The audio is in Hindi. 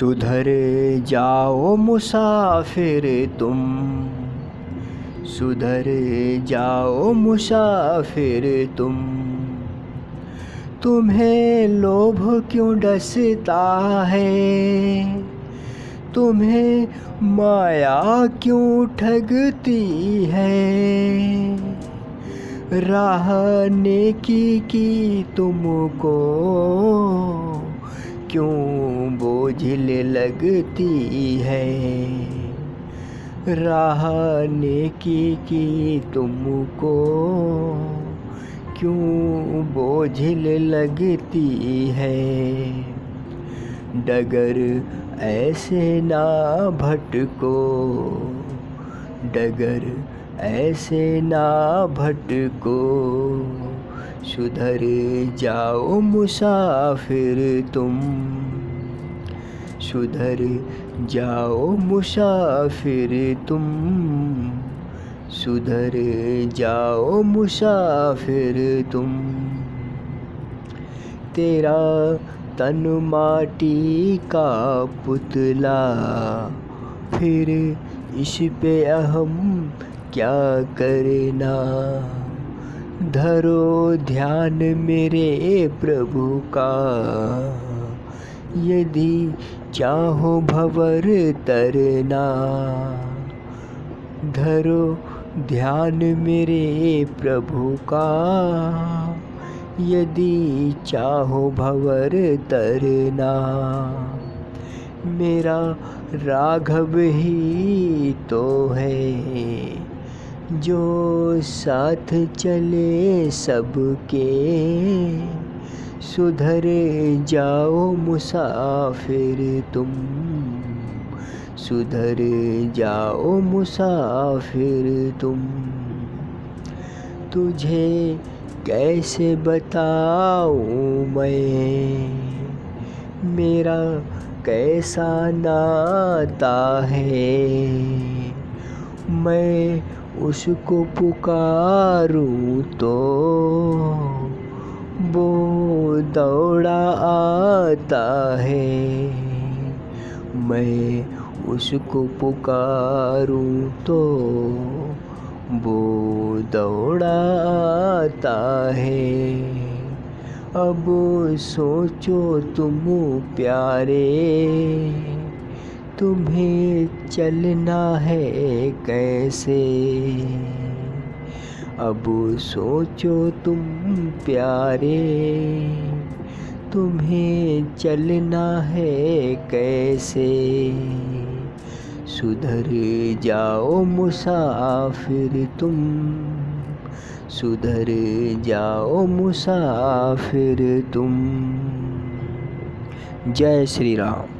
सुधर जाओ मुसाफिर तुम। सुधर जाओ मुसाफिर तुम। तुम्हें लोभ क्यों डसता है? तुम्हें माया क्यों ठगती है? राह नेकी की तुमको? क्यों बोझिल लगती है? राह नेकी की तुमको क्यों बोझिल लगती है? डगर ऐसे ना भटको, डगर ऐसे ना भटको। सुधर जाओ मुसाफिर तुम। सुधर जाओ मुसाफिर तुम। सुधर जाओ मुसाफिर तुम। तेरा तन माटी का पुतला, फिर इस पे अहम क्या करना? धरो ध्यान मेरे प्रभु का। यदि चाहो भवर तरना, धरो ध्यान मेरे प्रभु का। यदि चाहो भवर तरना, मेरा राघव ही तो है, जो साथ चले सबके। सुधर जाओ मुसाफिर तुम। सुधर जाओ मुसाफिर तुम। तुझे कैसे बताऊँ मैं? मेरा कैसा नाता है? मैं उसको पुकारूं तो वो दौड़ा आता है। मैं उसको पुकारूं तो वो दौड़ा आता है। अब सोचो तुम प्यारे तुम्हें चलना है कैसे? अब सोचो तुम प्यारे, तुम्हें चलना है कैसे? सुधर जाओ मुसाफिर तुम, सुधर जाओ मुसाफिर तुम। जय श्री राम।